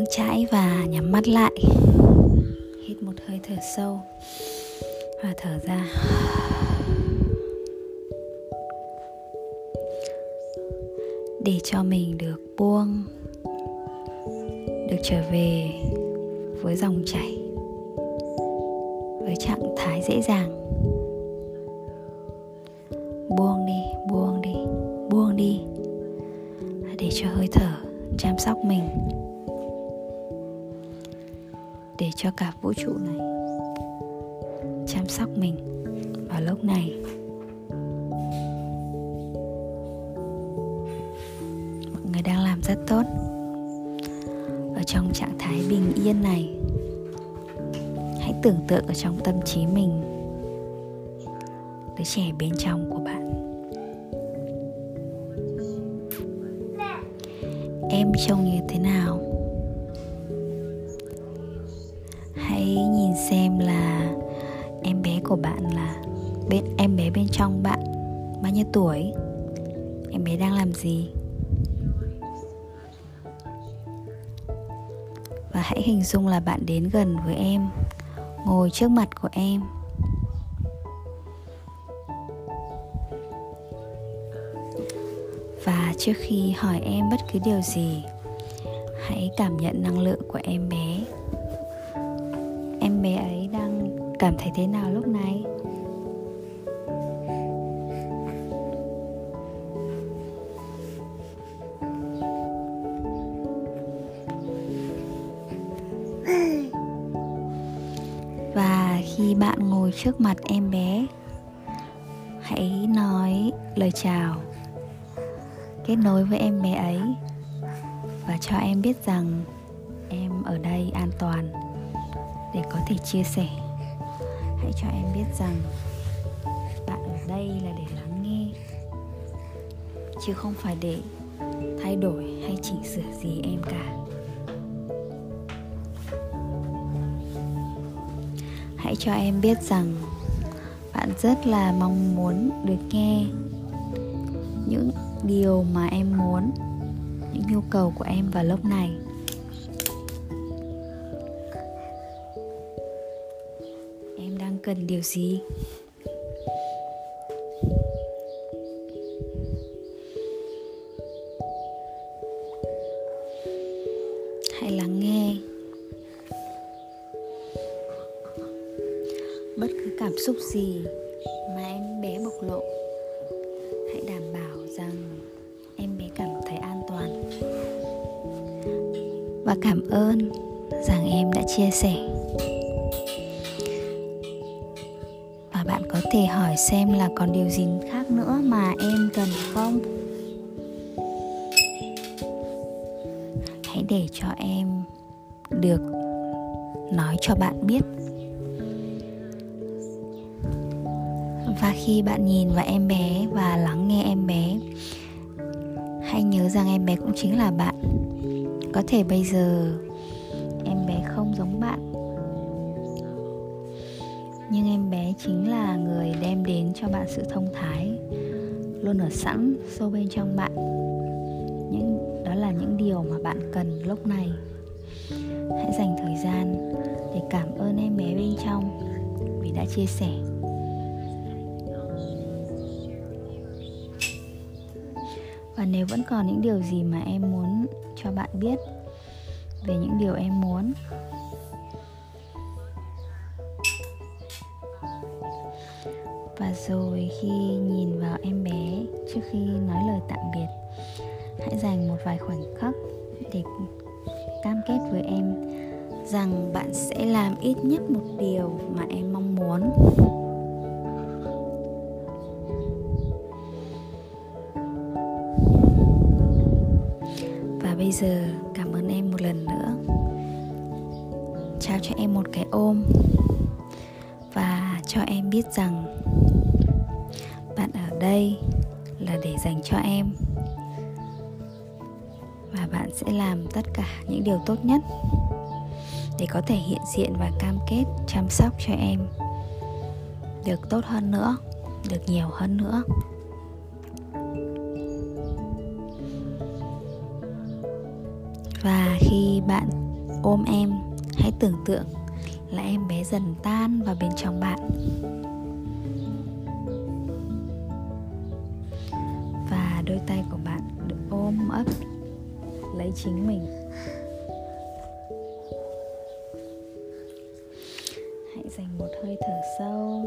vững chãi và nhắm mắt lại. Hít một hơi thở sâu và thở ra. Để cho mình được buông, được trở về với dòng chảy, với trạng thái dễ dàng. Buông đi buông đi buông đi. Để cho hơi thở chăm sóc mình để cho cả vũ trụ này chăm sóc mình vào lúc này. Mọi người đang làm rất tốt. Ở trong trạng thái bình yên này, hãy tưởng tượng ở trong tâm trí mình, đứa trẻ bên trong của bạn. Em trông như thế nào? Hãy nhìn xem là em bé của bạn là bên, em bé bên trong bạn bao nhiêu tuổi? Em bé đang làm gì? Và hãy hình dung là bạn đến gần với em, ngồi trước mặt của em. Và trước khi hỏi em bất cứ điều gì, hãy cảm nhận năng lượng của em bé cảm thấy thế nào lúc này? Và khi bạn ngồi trước mặt em bé, hãy nói lời chào, kết nối với em bé ấy và cho em biết rằng em ở đây an toàn để có thể chia sẻ hãy cho em biết rằng bạn ở đây là để lắng nghe, chứ không phải để thay đổi hay chỉnh sửa gì em cả. Hãy cho em biết rằng bạn rất là mong muốn được nghe những điều mà em muốn, những nhu cầu của em vào lúc này. Cần điều gì? Hãy lắng nghe. Bất cứ cảm xúc gì mà em bé bộc lộ, hãy đảm bảo rằng em bé cảm thấy an toàn. Và cảm ơn rằng em đã chia sẻ. Và bạn có thể hỏi xem là còn điều gì khác nữa mà em cần không? Hãy để cho em được nói cho bạn biết. Và khi bạn nhìn vào em bé và lắng nghe em bé, hãy nhớ rằng em bé cũng chính là bạn. Có thể bây giờ em bé không giống bạn nhưng em bé chính là người đem đến cho bạn sự thông thái, luôn ở sẵn sâu bên trong bạn. Những, đó là những điều mà bạn cần lúc này. Hãy dành thời gian để cảm ơn em bé bên trong vì đã chia sẻ. Và nếu vẫn còn những điều gì mà em muốn cho bạn biết về những điều em muốn và rồi khi nhìn vào em bé, trước khi nói lời tạm biệt, hãy dành một vài khoảnh khắc để cam kết với em rằng bạn sẽ làm ít nhất một điều mà em mong muốn. Và bây giờ cảm ơn em một lần nữa. Trao cho em một cái ôm và cho em biết rằng bạn ở đây là để dành cho em. Và bạn sẽ làm tất cả những điều tốt nhất để có thể hiện diện và cam kết chăm sóc cho em được tốt hơn nữa, được nhiều hơn nữa. Và khi bạn ôm em, hãy tưởng tượng là em bé dần tan vào bên trong bạn. Và đôi tay của bạn được ôm ấp, lấy chính mình. Hãy dành một hơi thở sâu.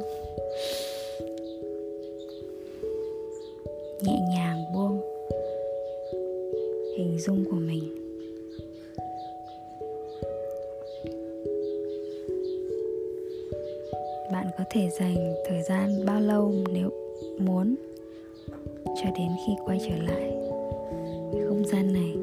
Nhẹ nhàng buông hình dung của mình. Bạn có thể dành thời gian bao lâu nếu muốn? Cho đến khi quay trở lại. Không gian này